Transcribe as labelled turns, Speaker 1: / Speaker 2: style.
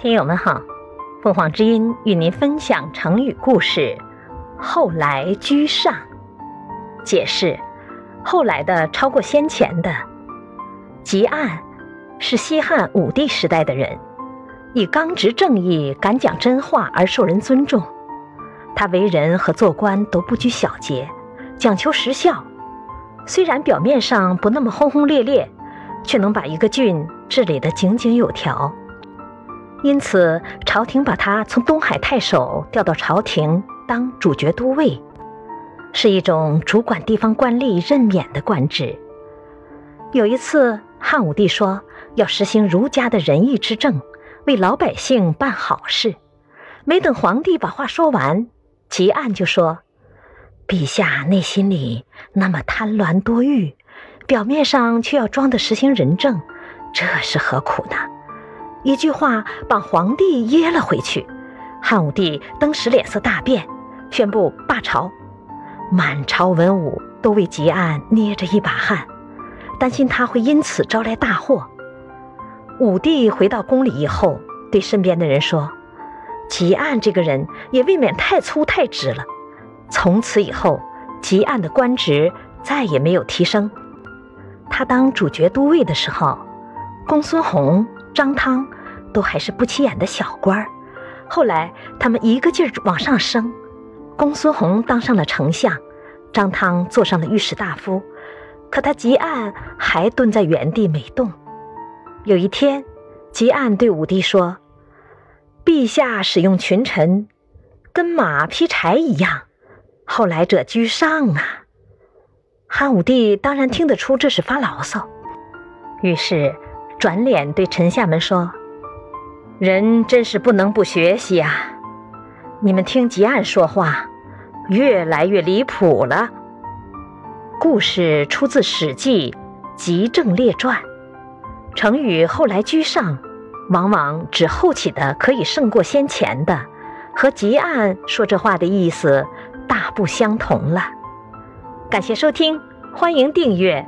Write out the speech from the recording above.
Speaker 1: 听友们好，凤凰之音与您分享成语故事“后来居上”。解释：后来的超过先前的。汲黯是西汉武帝时代的人，以刚直正义、敢讲真话而受人尊重。他为人和做官都不拘小节，讲求实效。虽然表面上不那么轰轰烈烈，却能把一个郡治理得井井有条。因此，朝廷把他从东海太守调到朝廷当主角都尉，是一种主管地方官吏任免的官职。有一次，汉武帝说要实行儒家的仁义之政，为老百姓办好事。没等皇帝把话说完，汲黯就说：“陛下内心里那么贪婪多欲，表面上却要装的实行仁政，这是何苦呢？”一句话把皇帝噎了回去，汉武帝当时脸色大变，宣布罢朝。满朝文武都为汲黯捏着一把汗，担心他会因此招来大祸。武帝回到宫里以后，对身边的人说：“汲黯这个人也未免太粗太直了。”从此以后，汲黯的官职再也没有提升。他当主角都尉的时候，公孙弘。张汤都还是不起眼的小官儿，后来他们一个劲儿往上升，公孙弘当上了丞相，张汤做上了御史大夫，可他汲黯还蹲在原地没动。有一天，汲黯对武帝说：“陛下使用群臣，跟马劈柴一样，后来者居上啊。”汉武帝当然听得出这是发牢骚，于是。转脸对臣下们说：“人真是不能不学习啊！你们听汲黯说话，越来越离谱了。”故事出自《史记·吉政列传》。成语“后来居上”，往往指后起的可以胜过先前的，和汲黯说这话的意思大不相同了。感谢收听，欢迎订阅。